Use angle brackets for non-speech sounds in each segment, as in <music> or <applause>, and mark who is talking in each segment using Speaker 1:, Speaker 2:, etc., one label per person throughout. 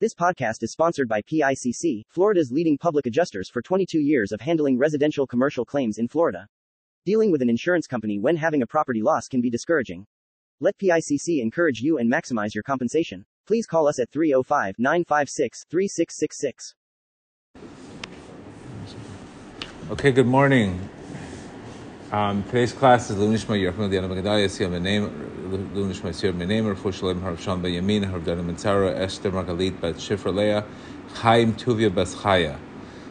Speaker 1: This podcast is sponsored by PICC, Florida's leading public adjusters for 22 years of handling residential commercial claims in Florida. Dealing with an insurance company when having a property loss can be discouraging. Let PICC encourage you and maximize your compensation. Please call us at 305 956 3666.
Speaker 2: Okay, good morning. Um, today's class is Lunishma Yerachim Diana Magadaya Siyam Benem Lunishma Siyam Benem Rafu Shalem Harav Shalom Bayamin Harav Dana Mitzara Esther Margalit Bat Shifra Leah Chaim Tuvia Bas Chaya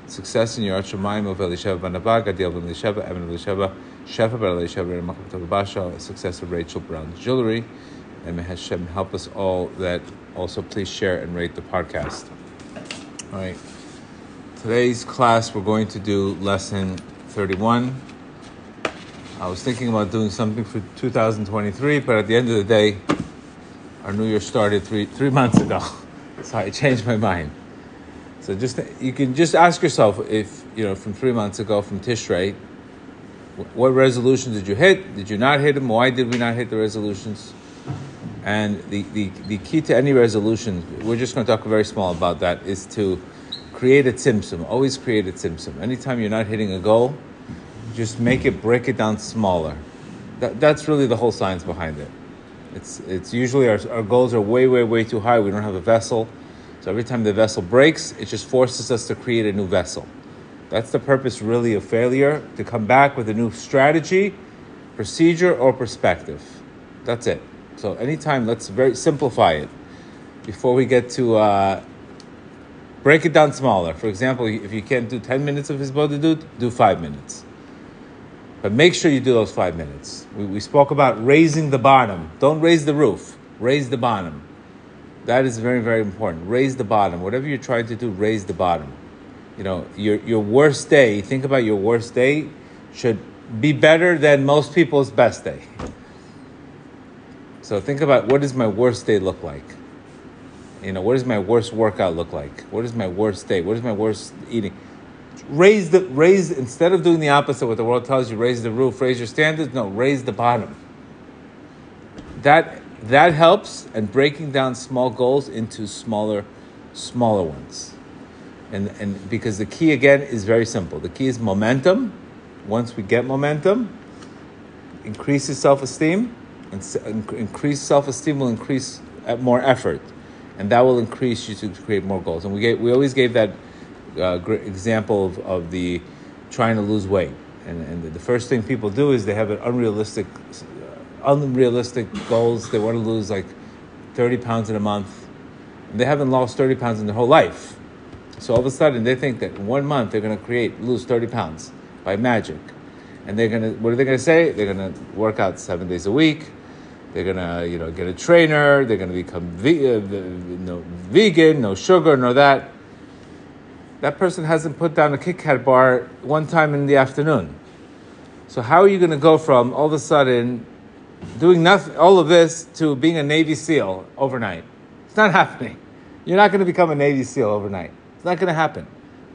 Speaker 2: Success in Yerat Shemaim of Elisheva Banabag Adil Ben Elisheva Evan Elisheva Shefa Ben Elisheva and Macham Basha Success of Rachel Brown's Jewelry and may Hashem help us all that also please share and rate the podcast. All right. Today's class we're going to do lesson 31 I was thinking about doing something for 2023, but at the end of the day, our new year started three three <laughs> months ago, so I changed my mind. So just you can just ask yourself if you know from three months ago from Tishrei, what resolutions did you hit? Did you not hit them? Why did we not hit the resolutions? And the, the, the key to any resolution, we're just going to talk very small about that, is to create a tzimtzum. Always create a tzimtzum. Anytime you're not hitting a goal, just make it break it down smaller. That, that's really the whole science behind it. It's it's usually our, our goals are way way way too high. We don't have a vessel, so every time the vessel breaks, it just forces us to create a new vessel. That's the purpose really of failure to come back with a new strategy, procedure, or perspective. That's it. So anytime, let's very simplify it before we get to uh, break it down smaller. For example, if you can't do ten minutes of hisbodedut, do five minutes. But make sure you do those five minutes. We, we spoke about raising the bottom. Don't raise the roof, raise the bottom. That is very, very important. Raise the bottom. Whatever you're trying to do, raise the bottom. You know, your, your worst day, think about your worst day, should be better than most people's best day. So think about what does my worst day look like? You know, what does my worst workout look like? What is my worst day? What is my worst eating? Raise the raise instead of doing the opposite what the world tells you raise the roof raise your standards no raise the bottom. That that helps and breaking down small goals into smaller smaller ones. And and because the key again is very simple. The key is momentum. Once we get momentum increases self-esteem and increase self-esteem will increase uh, more effort. And that will increase you to create more goals. And we gave, we always gave that uh, example of, of the trying to lose weight. And, and the first thing people do is they have an unrealistic, uh, unrealistic goals. They want to lose like 30 pounds in a month. And they haven't lost 30 pounds in their whole life. So all of a sudden they think that in one month they're going to create, lose 30 pounds by magic. And they're going to, what are they going to say? They're going to work out seven days a week. They're going to, you know, get a trainer. They're going to become ve- uh, no, vegan, no sugar, no that that person hasn't put down a Kit Kat bar one time in the afternoon. So how are you going to go from all of a sudden doing nothing, all of this, to being a Navy SEAL overnight? It's not <laughs> happening. You're not going to become a Navy SEAL overnight. It's not going to happen.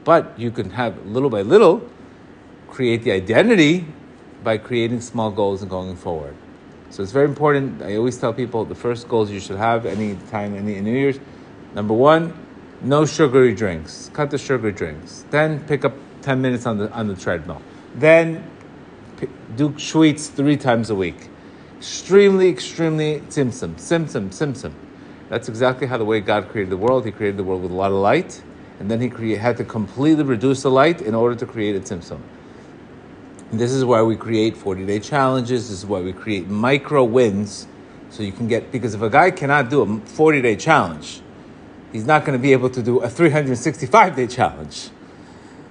Speaker 2: But you can have little by little create the identity by creating small goals and going forward. So it's very important. I always tell people the first goals you should have any time, any New Year's. Number one, no sugary drinks. Cut the sugary drinks. Then pick up 10 minutes on the, on the treadmill. Then do sweets three times a week. Extremely, extremely tzimtzum, tzimtzum, tzimtzum. That's exactly how the way God created the world. He created the world with a lot of light, and then He cre- had to completely reduce the light in order to create a. And this is why we create 40 day challenges. This is why we create micro wins. So you can get, because if a guy cannot do a 40 day challenge, he's not going to be able to do a 365 day challenge.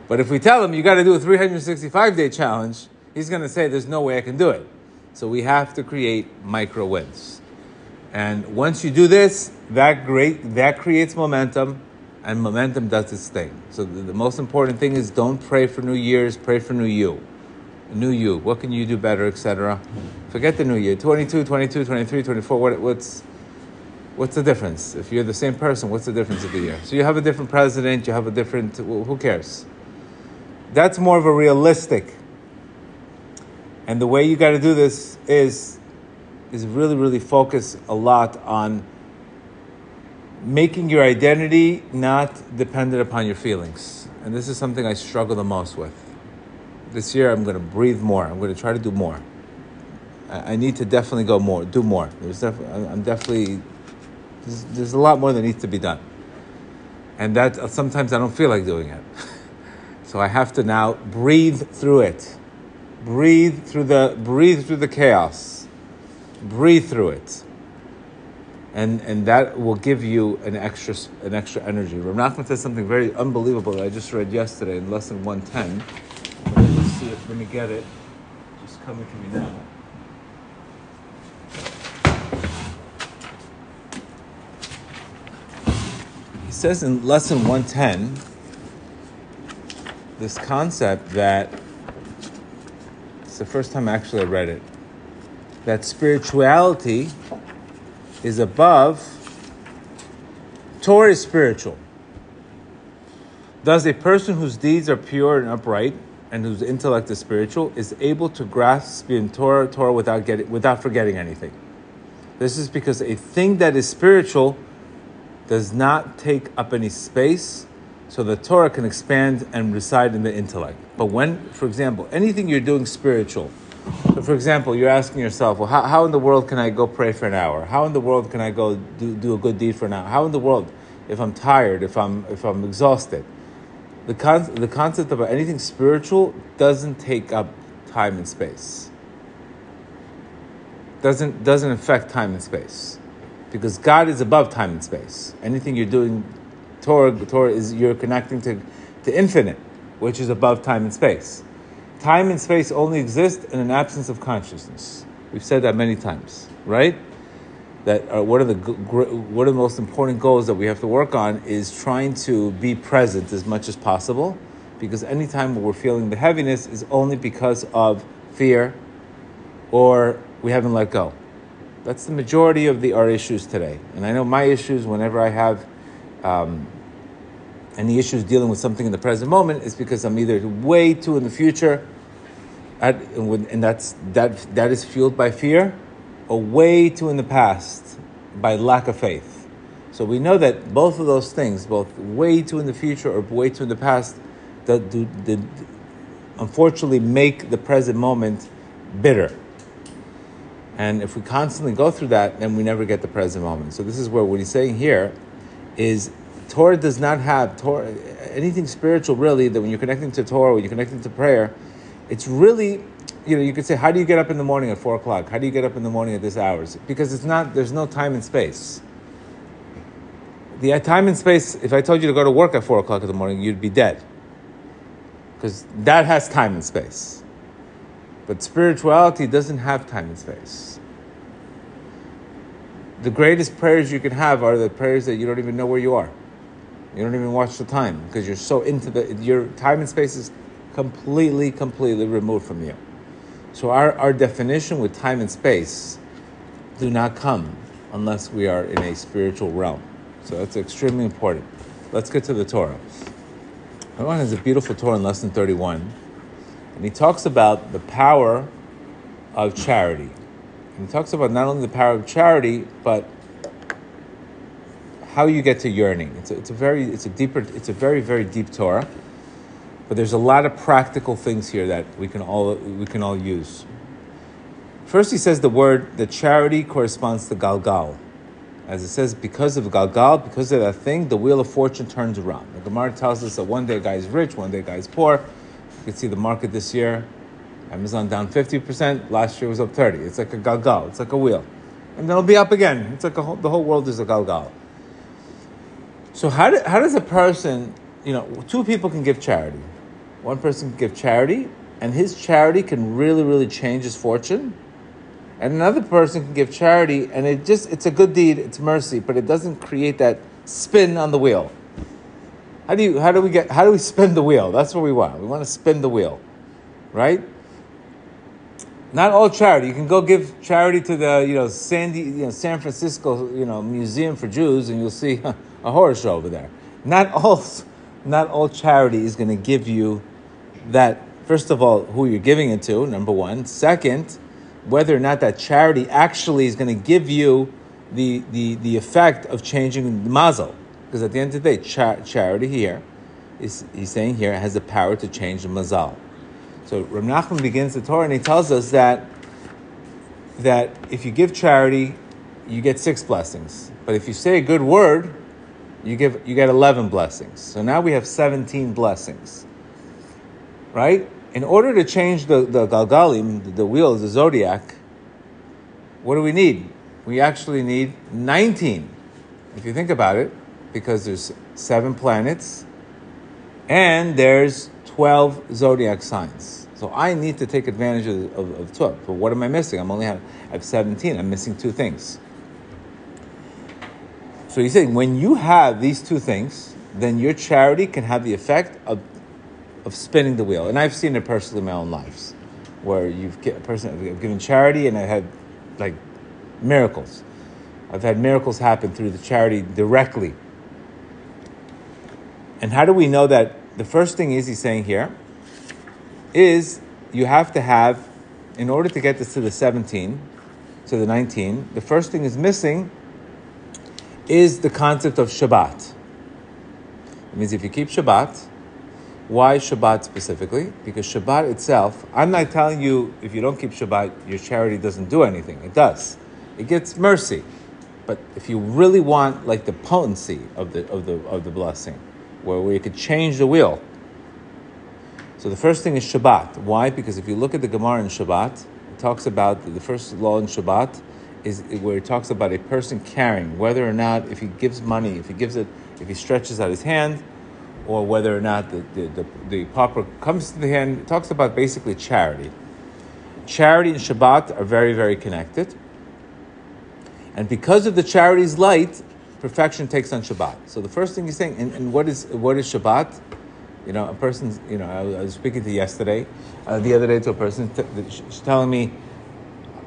Speaker 2: But if we tell him you got to do a 365 day challenge, he's going to say there's no way I can do it. So we have to create micro wins. And once you do this, that great that creates momentum and momentum does its thing. So the, the most important thing is don't pray for new years, pray for new you. New you. What can you do better, etc. Forget the new year. 22, 22, 23, 24. What, what's what's the difference? If you're the same person, what's the difference of the year? So you have a different president, you have a different, who cares? That's more of a realistic. And the way you got to do this is, is really, really focus a lot on making your identity not dependent upon your feelings. And this is something I struggle the most with. This year, I'm going to breathe more. I'm going to try to do more. I I need to definitely go more, do more. There's def- I'm definitely, there's, there's a lot more that needs to be done. And that uh, sometimes I don't feel like doing it. <laughs> so I have to now breathe through it. Breathe through the, breathe through the chaos. Breathe through it and and that will give you an extra an extra energy. Rav Nachman says something very unbelievable that I just read yesterday in lesson one ten. Let me see it. Let me get it. Just coming to me now. Says in lesson one ten this concept that it's the first time actually I read it that spirituality is above, Torah is spiritual. Thus, a person whose deeds are pure and upright and whose intellect is spiritual is able to grasp in Torah, Torah without, getting, without forgetting anything. This is because a thing that is spiritual does not take up any space, so the Torah can expand and reside in the intellect. But when, for example, anything you're doing spiritual, so, for example, you're asking yourself, well, how, how in the world can I go pray for an hour? How in the world can I go do, do a good deed for an hour? How in the world, if I'm tired, if I'm, if I'm exhausted? The, con- the concept about anything spiritual doesn't take up time and space. Doesn't, doesn't affect time and space. Because God is above time and space. Anything you're doing, Torah, Torah is you're connecting to, to infinite, which is above time and space. Time and space only exist in an absence of consciousness. We've said that many times, right? That uh, are, of the one of the most important goals that we have to work on is trying to be present as much as possible, because anytime we're feeling the heaviness is only because of fear, or we haven't let go. That's the majority of the our issues today. And I know my issues whenever I have. Um, any issues dealing with something in the present moment is because I'm either way too in the future, at, and that's that that is fueled by fear, or way too in the past by lack of faith. So we know that both of those things, both way too in the future or way too in the past, that do, do, unfortunately make the present moment bitter. And if we constantly go through that, then we never get the present moment. So this is where what he's saying here is Torah does not have Torah, anything spiritual really that when you're connecting to Torah, when you're connecting to prayer, it's really, you know, you could say, how do you get up in the morning at four o'clock? How do you get up in the morning at this hours? Because it's not, there's no time and space. The time and space, if I told you to go to work at four o'clock in the morning, you'd be dead. Because that has time and space. But spirituality doesn't have time and space. The greatest prayers you can have are the prayers that you don't even know where you are. You don't even watch the time because you're so into the your time and space is completely, completely removed from you. So our, our definition with time and space do not come unless we are in a spiritual realm. So that's extremely important. Let's get to the Torah. Everyone has a beautiful Torah in lesson 31. And he talks about the power of charity. And he talks about not only the power of charity, but how you get to yearning. It's a, it's a very, it's a deeper, it's a very, very deep Torah. But there's a lot of practical things here that we can all, we can all use. First, he says the word, the charity corresponds to Galgal. As it says, because of Galgal, because of that thing, the wheel of fortune turns around. The Gemara tells us that one day a guy is rich, one day a guy is poor. You can see the market this year. Amazon down 50%, last year was up 30. It's like a Galgal, it's like a wheel. And then it'll be up again. It's like whole, the whole world is a Galgal. So how, do, how does a person, you know, two people can give charity. One person can give charity, and his charity can really, really change his fortune. And another person can give charity, and it just, it's a good deed, it's mercy, but it doesn't create that spin on the wheel. How do you, how do we get, how do we spin the wheel? That's what we want. We want to spin the wheel, right? Not all charity. You can go give charity to the, you know, Sandy, you know, San Francisco, you know, Museum for Jews, and you'll see <laughs> a horror show over there. Not all, not all charity is going to give you that. First of all, who you're giving it to, number one. Second, whether or not that charity actually is going to give you the, the, the effect of changing the mazel. Because at the end of the day, char- charity here is he's saying here has the power to change the mazal. So Rav Nachman begins the Torah and he tells us that that if you give charity, you get six blessings. But if you say a good word, you give you get eleven blessings. So now we have seventeen blessings. Right? In order to change the, the galgalim, the, the wheels, the zodiac, what do we need? We actually need 19. If you think about it, because there's seven planets and there's 12 zodiac signs. So I need to take advantage of, of, of 12. But what am I missing? I'm only have, I have 17. I'm missing two things. So he's saying when you have these two things, then your charity can have the effect of, of spinning the wheel. And I've seen it personally in my own lives, where you've a person I've given charity and I had like miracles. I've had miracles happen through the charity directly. And how do we know that? The first thing is he's saying here is you have to have, in order to get this to the 17, to the 19, the first thing is missing is the concept of Shabbat. It means if you keep Shabbat, why Shabbat specifically? Because Shabbat itself, I'm not telling you if you don't keep Shabbat, your charity doesn't do anything. It does. It gets mercy. But if you really want like the potency of the of the of the blessing, where, we could change the wheel. So the first thing is Shabbat. Why? Because if you look at the Gemara in Shabbat, it talks about the first law in Shabbat is where it talks about a person carrying, whether or not if he gives money, if he gives it, if he stretches out his hand, or whether or not the, the, the, the pauper comes to the hand. It talks about basically charity. Charity and Shabbat are very, very connected. And because of the charity's light, perfection takes on Shabbat. So the first thing he's saying, and, and what is what is Shabbat? You know, a person, you know, I was, I was speaking to yesterday, uh, the other day to a person, t- she's telling me,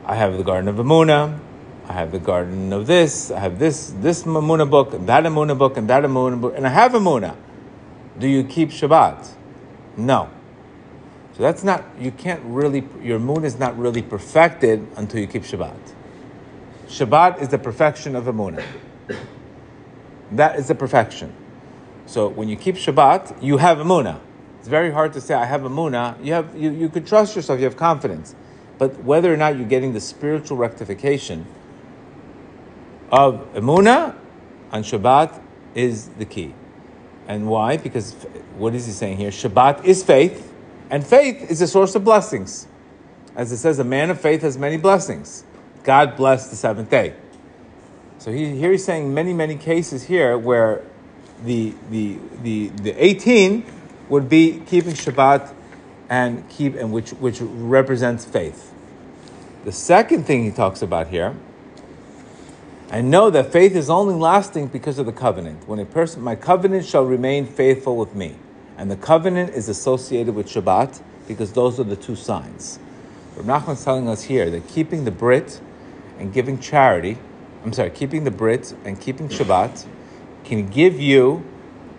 Speaker 2: I have the Garden of Amuna, I have the Garden of this, I have this, this Amuna book, and that Amuna book, and that Amuna book, and I have Amuna. Do you keep Shabbat? No. So that's not, you can't really, your moon is not really perfected until you keep Shabbat. Shabbat is the perfection of Amunah. That is the perfection. So when you keep Shabbat, you have Amunah. It's very hard to say, I have Amunah. You, have, you, you could trust yourself, you have confidence. But whether or not you're getting the spiritual rectification of Amunah on Shabbat is the key. And why? Because what is he saying here? Shabbat is faith, and faith is a source of blessings. As it says, a man of faith has many blessings. God blessed the seventh day. So he, here he's saying many, many cases here where the, the, the, the 18 would be keeping Shabbat and keep and which, which represents faith. The second thing he talks about here, I know that faith is only lasting because of the covenant. When a person, my covenant shall remain faithful with me. And the covenant is associated with Shabbat because those are the two signs. Rav Nachman is telling us here that keeping the Brit and giving charity, I'm sorry, keeping the Brit and keeping Shabbat can give you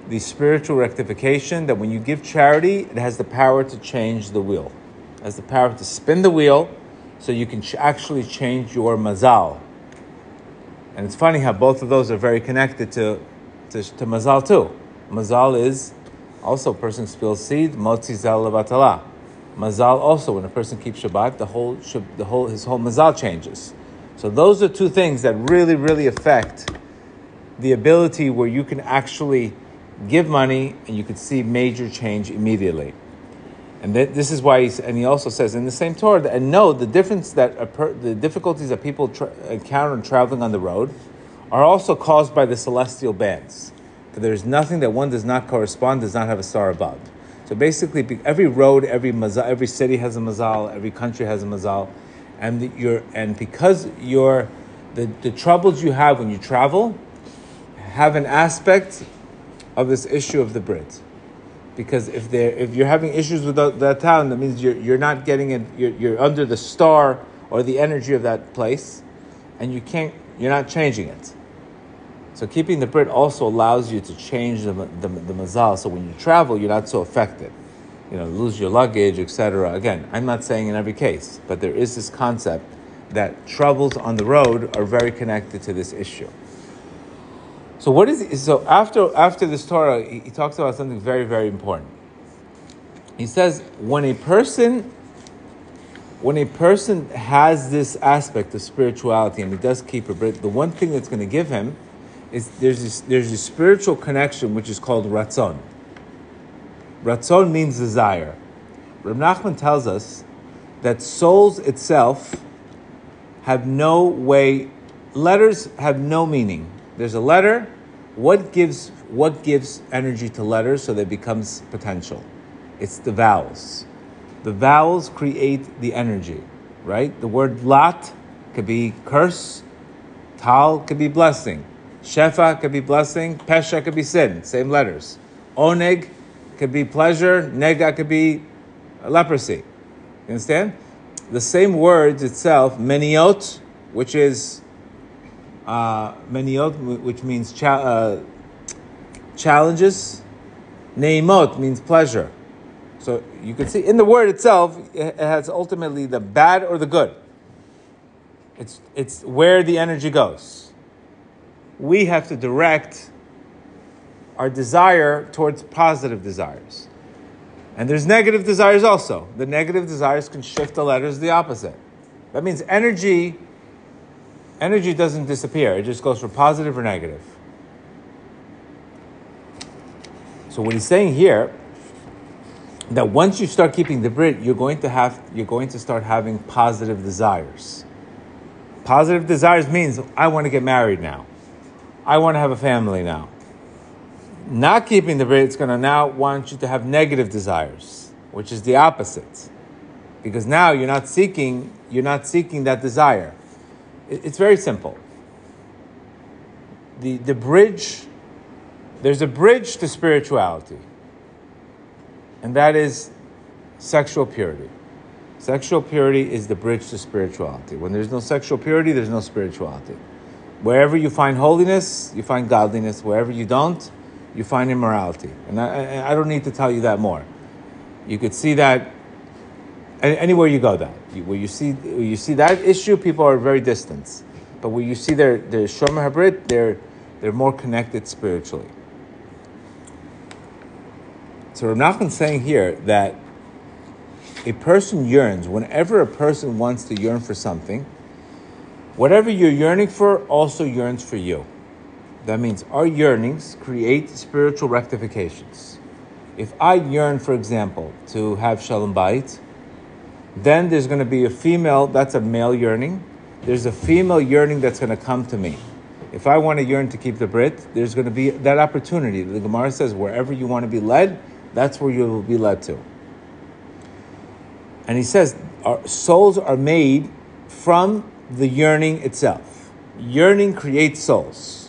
Speaker 2: the spiritual rectification that when you give charity, it has the power to change the wheel. It has the power to spin the wheel so you can actually change your mazal. And it's funny how both of those are very connected to, to, to mazal too. Mazal is also a person spills seed, motzi zal levatala. Mazal also, when a person keeps Shabbat, the whole, the whole, his whole mazal changes. So those are two things that really, really affect the ability where you can actually give money and you can see major change immediately. And th- this is why, he's, and he also says in the same Torah, that, and know the difference that per, the difficulties that people tra- encounter traveling on the road are also caused by the celestial bands. For there is nothing that one does not correspond, does not have a star above. So basically, every road, every mazal, every city has a mazal, every country has a mazal, and the, you're, and because you're, the, the troubles you have when you travel have an aspect of this issue of the Brit. Because if they if you're having issues with that, that town, that means you're, you're not getting it, you're, you're under the star or the energy of that place, and you can't, you're not changing it. So keeping the Brit also allows you to change the, the, the mazal. So when you travel, you're not so affected. You know, lose your luggage, etc. Again, I'm not saying in every case, but there is this concept that troubles on the road are very connected to this issue. So what is so after after this Torah, he, he talks about something very very important. He says when a person when a person has this aspect of spirituality and he does keep a brit, the one thing that's going to give him is there's this, there's a spiritual connection which is called ratzon. Ratzon means desire. Reb Nachman tells us that souls itself have no way, letters have no meaning. There's a letter. What gives what gives energy to letters so that becomes potential? It's the vowels. The vowels create the energy, right? The word lat could be curse, tal could be blessing, shefa could be blessing, pesha could be sin, same letters. Oneg could be pleasure, nega could be leprosy. You understand? The same words itself, meniot, which is uh, meniot, which means cha- uh, challenges. Neimot means pleasure. So you can see in the word itself, it has ultimately the bad or the good. It's, it's where the energy goes. We have to direct our desire towards positive desires. And there's negative desires also. The negative desires can shift the letters the opposite. That means energy energy doesn't disappear. It just goes for positive or negative. So what he's saying here that once you start keeping the Brit, you're going to have you're going to start having positive desires. Positive desires means I want to get married now. I want to have a family now. Not keeping the Brit, it's going to now want you to have negative desires, which is the opposite. Because now you're not seeking, you're not seeking that desire. It's very simple. The, the bridge, there's a bridge to spirituality and that is sexual purity. Sexual purity is the bridge to spirituality. When there's no sexual purity, there's no spirituality. Wherever you find holiness, you find godliness. Wherever you don't, you find immorality. And I, I don't need to tell you that more. You could see that anywhere you go. That where you see where you see that issue, people are very distant. But where you see their their shomer habrit, they're they're more connected spiritually. So Rav Nachman's saying here that a person yearns, whenever a person wants to yearn for something, whatever you're yearning for also yearns for you. That means our yearnings create spiritual rectifications. If I yearn, for example, to have shalom bayit, then there's going to be a female, that's a male yearning. There's a female yearning that's going to come to me. If I want to yearn to keep the Brit, there's going to be that opportunity. The Gemara says, wherever you want to be led, that's where you will be led to. And he says, our souls are made from the yearning itself. Yearning creates souls.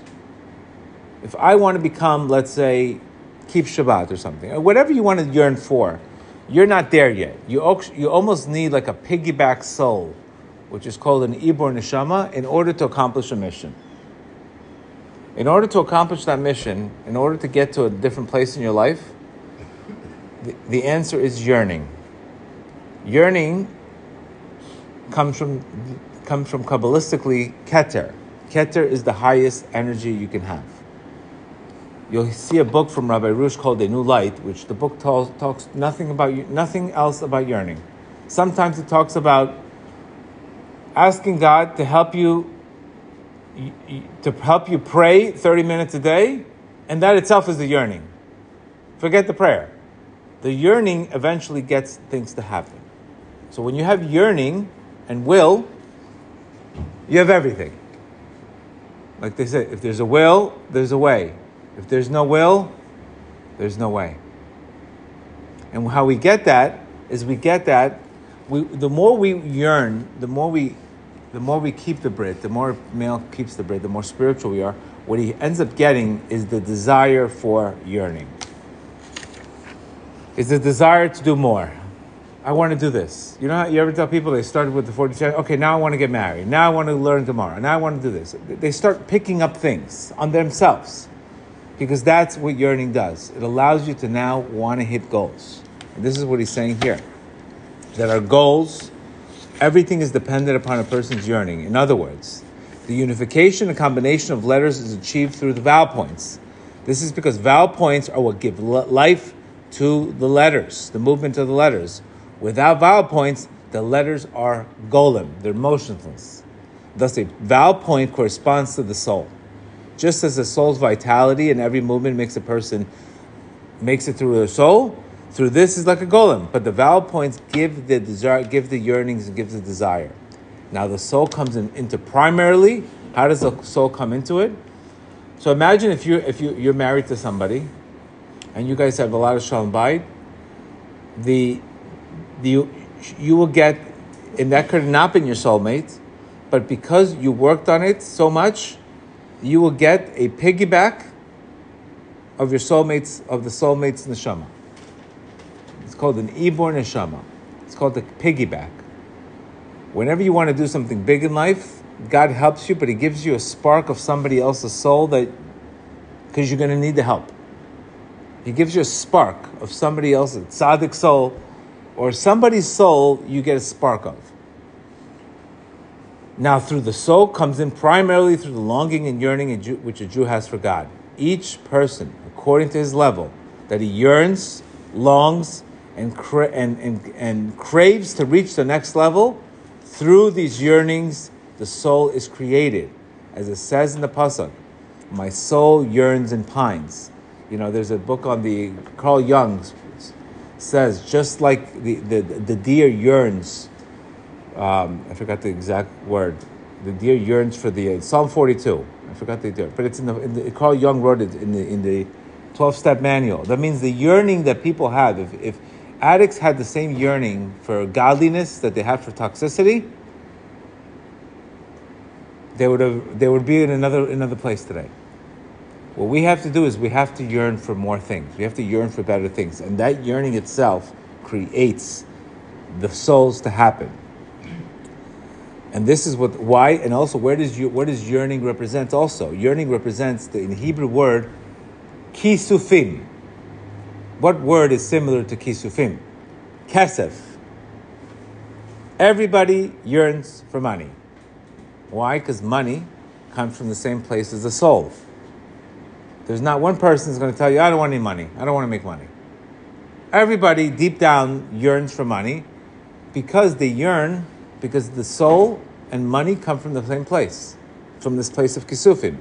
Speaker 2: If I want to become, let's say, keep Shabbat or something, or whatever you want to yearn for, you're not there yet. You, you almost need like a piggyback soul, which is called an Ibor Neshama, in order to accomplish a mission. In order to accomplish that mission, in order to get to a different place in your life, the, answer is yearning. Yearning comes from comes from kabbalistically keter. Keter is the highest energy you can have. You'll see a book from Rabbi Rush called A New Light, which the book talks, talks nothing about nothing else about yearning. Sometimes it talks about asking God to help you to help you pray 30 minutes a day, and that itself is a yearning. Forget the prayer the yearning eventually gets things to happen. So when you have yearning and will, you have everything. Like they say, if there's a will, there's a way. If there's no will, there's no way. And how we get that is we get that we, the more we yearn, the more we the more we keep the Brit, the more male keeps the Brit, the more spiritual we are. What he ends up getting is the desire for yearning is the desire to do more. I want to do this. You know, how you ever tell people they started with the 40 okay, now I want to get married. Now I want to learn tomorrow. Now I want to do this. They start picking up things on themselves because that's what yearning does. It allows you to now want to hit goals. And this is what he's saying here that our goals everything is dependent upon a person's yearning. In other words, the unification and combination of letters is achieved through the vowel points. This is because vowel points are what give life to the letters, the movement of the letters. Without vowel points, the letters are golem, they're motionless. Thus, a vowel point corresponds to the soul. Just as the soul's vitality and every movement makes a person makes it through their soul, through this is like a golem. But the vowel points give the desire, give the yearnings, and give the desire. Now the soul comes in, into primarily. How does the soul come into it? So imagine if you if you you're married to somebody, and you guys have a lot of shalom bayit. The the you will get, and that could not been your soulmate, but because you worked on it so much, you will get a piggyback of your soulmates, of the soulmates neshama. It's called an ibor neshama. It's called a piggyback. Whenever you want to do something big in life, God helps you, but He gives you a spark of somebody else's soul that, because you're going to need the help. He gives you a spark of somebody else's tzaddik soul, or somebody's soul you get a spark of. Now, through the soul comes in primarily through the longing and yearning which a Jew has for God. Each person, according to his level, that he yearns, longs, and, cra- and, and, and craves to reach the next level, through these yearnings, the soul is created. As it says in the Pasuk, my soul yearns and pines. You know, there's a book on the Carl Jung says, just like the, the, the deer yearns um, I forgot the exact word. The deer yearns for the Psalm 42. I forgot the deer, but it's in the, in the Carl Jung wrote it in the in the 12 step manual. That means the yearning that people have. If, if addicts had the same yearning for godliness that they have for toxicity, they would have they would be in another another place today. What we have to do is we have to yearn for more things. We have to yearn for better things, and that yearning itself creates the souls to happen. And this is what why and also where does you what does yearning represent also? Yearning represents the in Hebrew word kisufim. What word is similar to kisufim? Kesef. Everybody yearns for money. Why? Because money comes from the same place as the soul. There's not one person who's going to tell you, I don't want any money. I don't want to make money. Everybody deep down yearns for money because they yearn because the soul and money come from the same place, from this place of kisufim.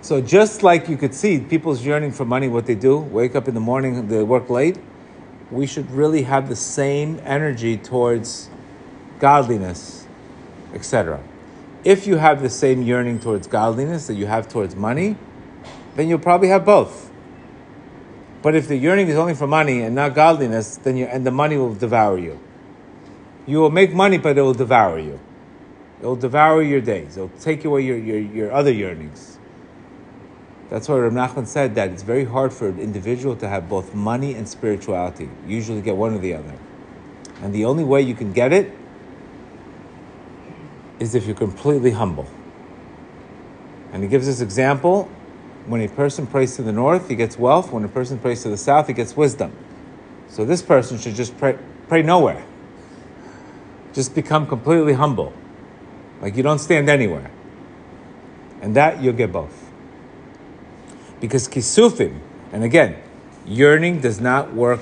Speaker 2: So just like you could see people's yearning for money, what they do, wake up in the morning, they work late, we should really have the same energy towards godliness, etc. If you have the same yearning towards godliness that you have towards money, then you'll probably have both. But if the yearning is only for money and not godliness, then you and the money will devour you. You will make money, but it will devour you. It will devour your days. It will take away your, your, your other yearnings. That's why Rav Nachman said that it's very hard for an individual to have both money and spirituality. You usually get one or the other. And the only way you can get it is if you're completely humble. And he gives this example when a person prays to the north, he gets wealth. When a person prays to the south, he gets wisdom. So this person should just pray, pray nowhere. Just become completely humble. Like you don't stand anywhere. And that you'll get both. Because kisufim, and again, yearning does not work,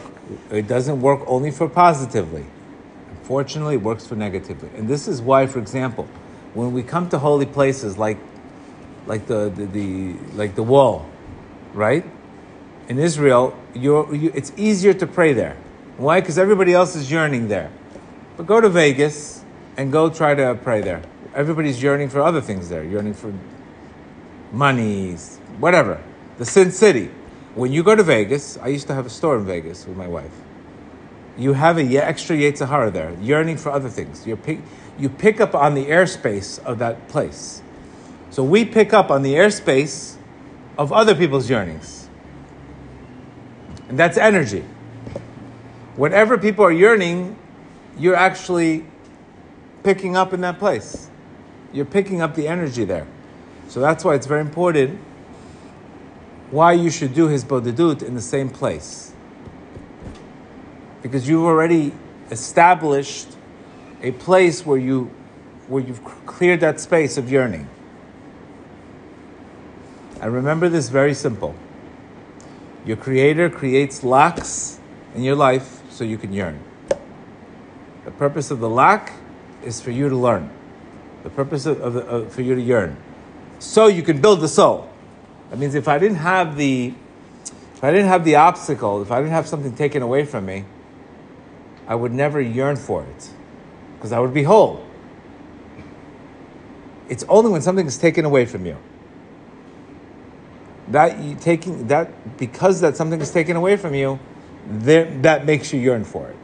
Speaker 2: it doesn't work only for positively. Unfortunately, it works for negatively. And this is why, for example, when we come to holy places like like the, the, the like the wall, right? In Israel, you, it's easier to pray there. Why? Because everybody else is yearning there. But go to Vegas and go try to pray there. Everybody's yearning for other things there, yearning for monies, whatever. The Sin City. When you go to Vegas, I used to have a store in Vegas with my wife. You have a extra Yetzer Hara there, yearning for other things. You pick, you pick up on the airspace of that place. So we pick up on the airspace of other people's yearnings. And that's energy. Whatever people are yearning, you're actually picking up in that place. You're picking up the energy there. So that's why it's very important why you should do hisbodedut in the same place. Because you've already established a place where you where you've cleared that space of yearning. And remember this very simple. Your creator creates lacks in your life so you can yearn. The purpose of the lack is for you to learn. The purpose of, of, of for you to yearn. So you can build the soul. That means if I didn't have the if I didn't have the obstacle, if I didn't have something taken away from me, I would never yearn for it. Because I would be whole. It's only when something is taken away from you. That you taking that because that something is taken away from you, that makes you yearn for it.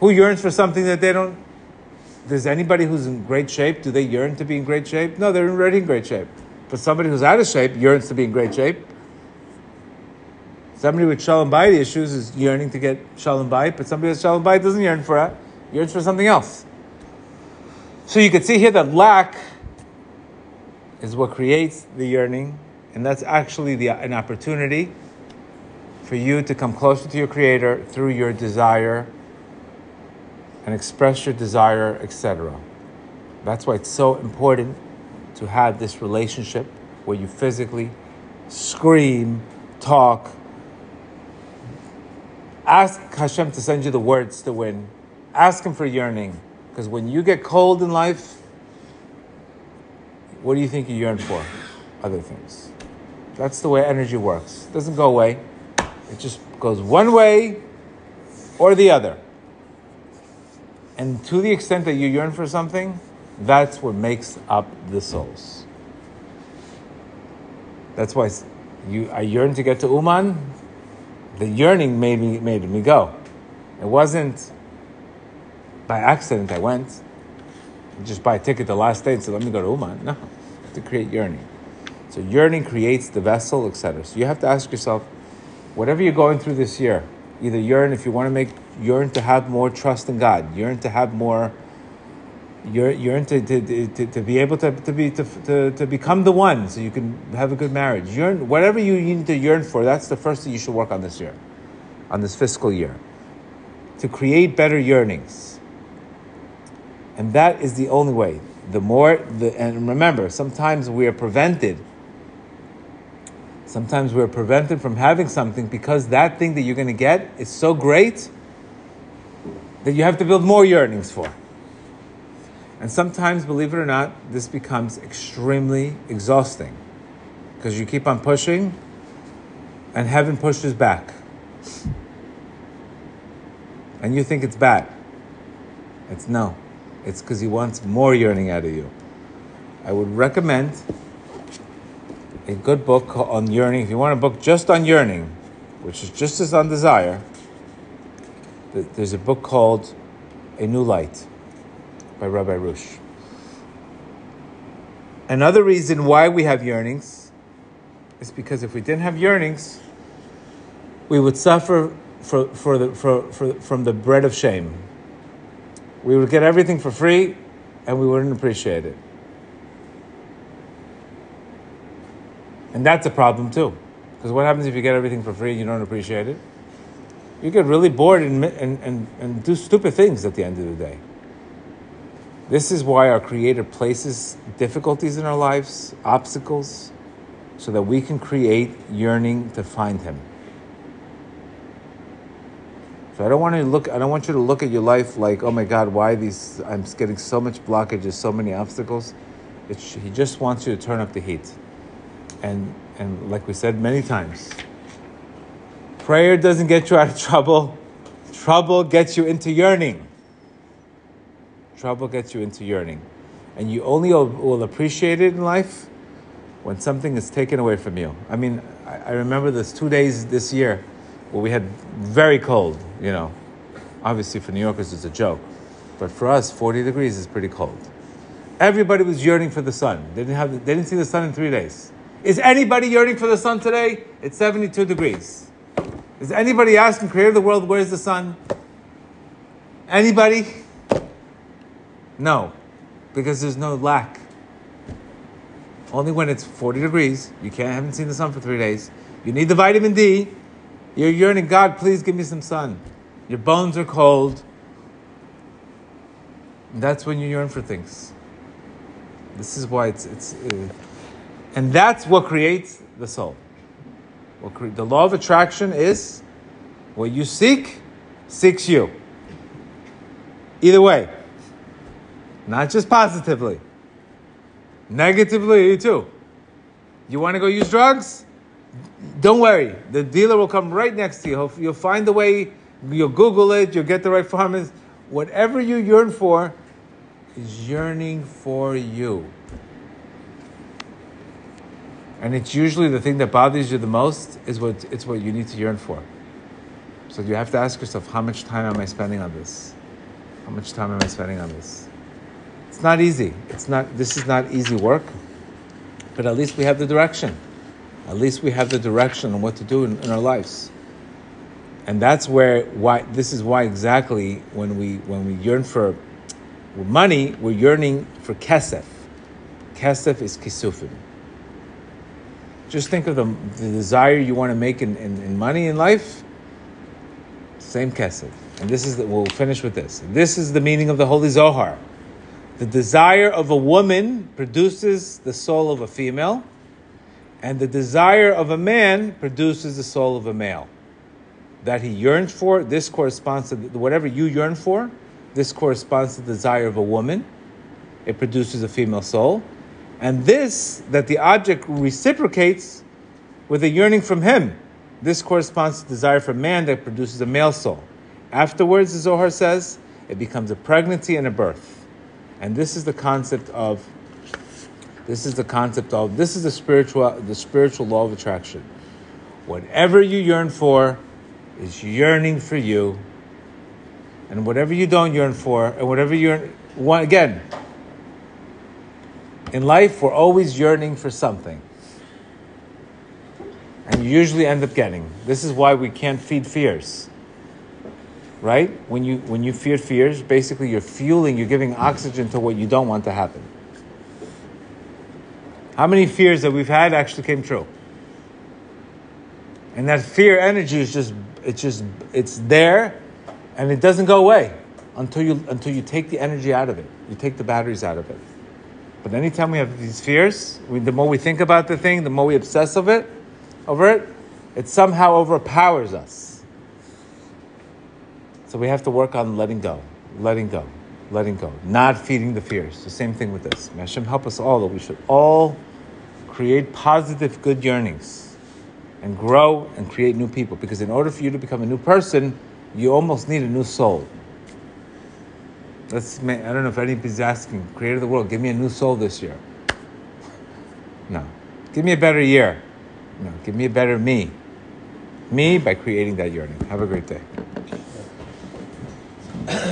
Speaker 2: Who yearns for something that they don't? Does anybody who's in great shape, do they yearn to be in great shape? No, they're already in great shape. But somebody who's out of shape yearns to be in great shape. Somebody with shalom bayit issues is yearning to get shalom bayit, but somebody with shalom bayit doesn't yearn for it, yearns for something else. So you can see here that lack is what creates the yearning, and that's actually the, an opportunity for you to come closer to your Creator through your desire and express your desire, etc. That's why it's so important to have this relationship where you physically scream, talk, ask Hashem to send you the words to win. Ask Him for yearning. Because when you get cold in life, what do you think you yearn for? Other things. That's the way energy works. It doesn't go away. It just goes one way or the other. And to the extent that you yearn for something, that's what makes up the souls. That's why you, I yearned to get to Uman. The yearning made me, made me go. It wasn't by accident I went. Just buy a ticket the last day and say, let me go to Uman. No, to create yearning. So yearning creates the vessel, etc. So you have to ask yourself, whatever you're going through this year, either yearn if you want to make yearn to have more trust in God, yearn to have more you're you're to, to, to, to be able to, to be to, to, to become the one so you can have a good marriage. Yearn whatever you need to yearn for, that's the first thing you should work on this year, on this fiscal year. To create better yearnings. And that is the only way. The more the and remember, sometimes we are prevented. Sometimes we're prevented from having something because that thing that you're going to get is so great that you have to build more yearnings for. And sometimes, believe it or not, this becomes extremely exhausting because you keep on pushing and heaven pushes back. And you think it's bad. It's no. It's because he wants more yearning out of you. I would recommend a good book on yearning. If you want a book just on yearning, which is just as on desire, there's a book called A New Light by Rabbi Rush. Another reason why we have yearnings is because if we didn't have yearnings, we would suffer for, for the, for, for, from the bread of shame. We would get everything for free and we wouldn't appreciate it. And that's a problem too. Because what happens if you get everything for free and you don't appreciate it? You get really bored and, and, and, and do stupid things at the end of the day. This is why our Creator places difficulties in our lives, obstacles, so that we can create yearning to find Him. So I don't want to look. I don't want you to look at your life like, oh my God, why these? I'm getting so much blockages, so many obstacles. It's, he just wants you to turn up the heat, and and like we said many times, prayer doesn't get you out of trouble. Trouble gets you into yearning. Trouble gets you into yearning. And you only will appreciate it in life when something is taken away from you. I mean, I remember this two days this year where we had very cold, you know. Obviously, for New Yorkers, it's a joke. But for us, 40 degrees is pretty cold. Everybody was yearning for the sun. They didn't, have, they didn't see the sun in three days. Is anybody yearning for the sun today? It's 72 degrees. Is anybody asking, Creator of the world, where's the sun? Anybody? No, because there's no lack. Only when it's 40 degrees, you can't haven't seen the sun for three days. You need the vitamin D. You're yearning, God, please give me some sun. Your bones are cold. That's when you yearn for things. This is why it's it's, uh, and that's what creates the soul. The law of attraction is what you seek seeks you. Either way, not just positively, negatively too. You want to go use drugs? Don't worry, the dealer will come right next to you. You'll find the way. You'll Google it. You'll get the right pharmacist. Whatever you yearn for is yearning for you. And it's usually the thing that bothers you the most is what it's what you need to yearn for. So you have to ask yourself, how much time am I spending on this? How much time am I spending on this? It's not easy. It's not this is not easy work. But at least we have the direction. At least we have the direction on what to do in, in our lives. And that's where why this is why exactly when we when we yearn for money, we're yearning for kesef. Kesef is kisufim. Just think of the, the desire you want to make in, in, in money in life. Same kesef. And this is we'll finish with this. This is the meaning of the Holy Zohar. The desire of a woman produces the soul of a female, and the desire of a man produces the soul of a male. That he yearns for, this corresponds to whatever you yearn for, this corresponds to the desire of a woman. It produces a female soul. And this, that the object reciprocates with a yearning from him, this corresponds to desire for man that produces a male soul. Afterwards, the Zohar says, it becomes a pregnancy and a birth. And this is the concept of this is the concept of this is the spiritual the spiritual law of attraction. Whatever you yearn for is yearning for you. And whatever you don't yearn for, and whatever you yearn one again, in life we're always yearning for something. And you usually end up getting. This is why we can't feed fears right? When you when you fear fears, basically you're fueling, you're giving oxygen to what you don't want to happen. How many fears that we've had actually came true? And that fear energy is just it's just it's there and it doesn't go away until you until you take the energy out of it. You take the batteries out of it. But anytime we have these fears, we, the more we think about the thing, the more we obsess of it, over it, it somehow overpowers us. So we have to work on letting go, letting go, letting go, not feeding the fears. The same thing with this. May Hashem help us all that we should all create positive, good yearnings and grow and create new people. Because in order for you to become a new person, you almost need a new soul. Let's, I don't know if anybody's asking, Creator of the world, give me a new soul this year. No. Give me a better year. No. Give me a better me. Me by creating that yearning. Have a great day.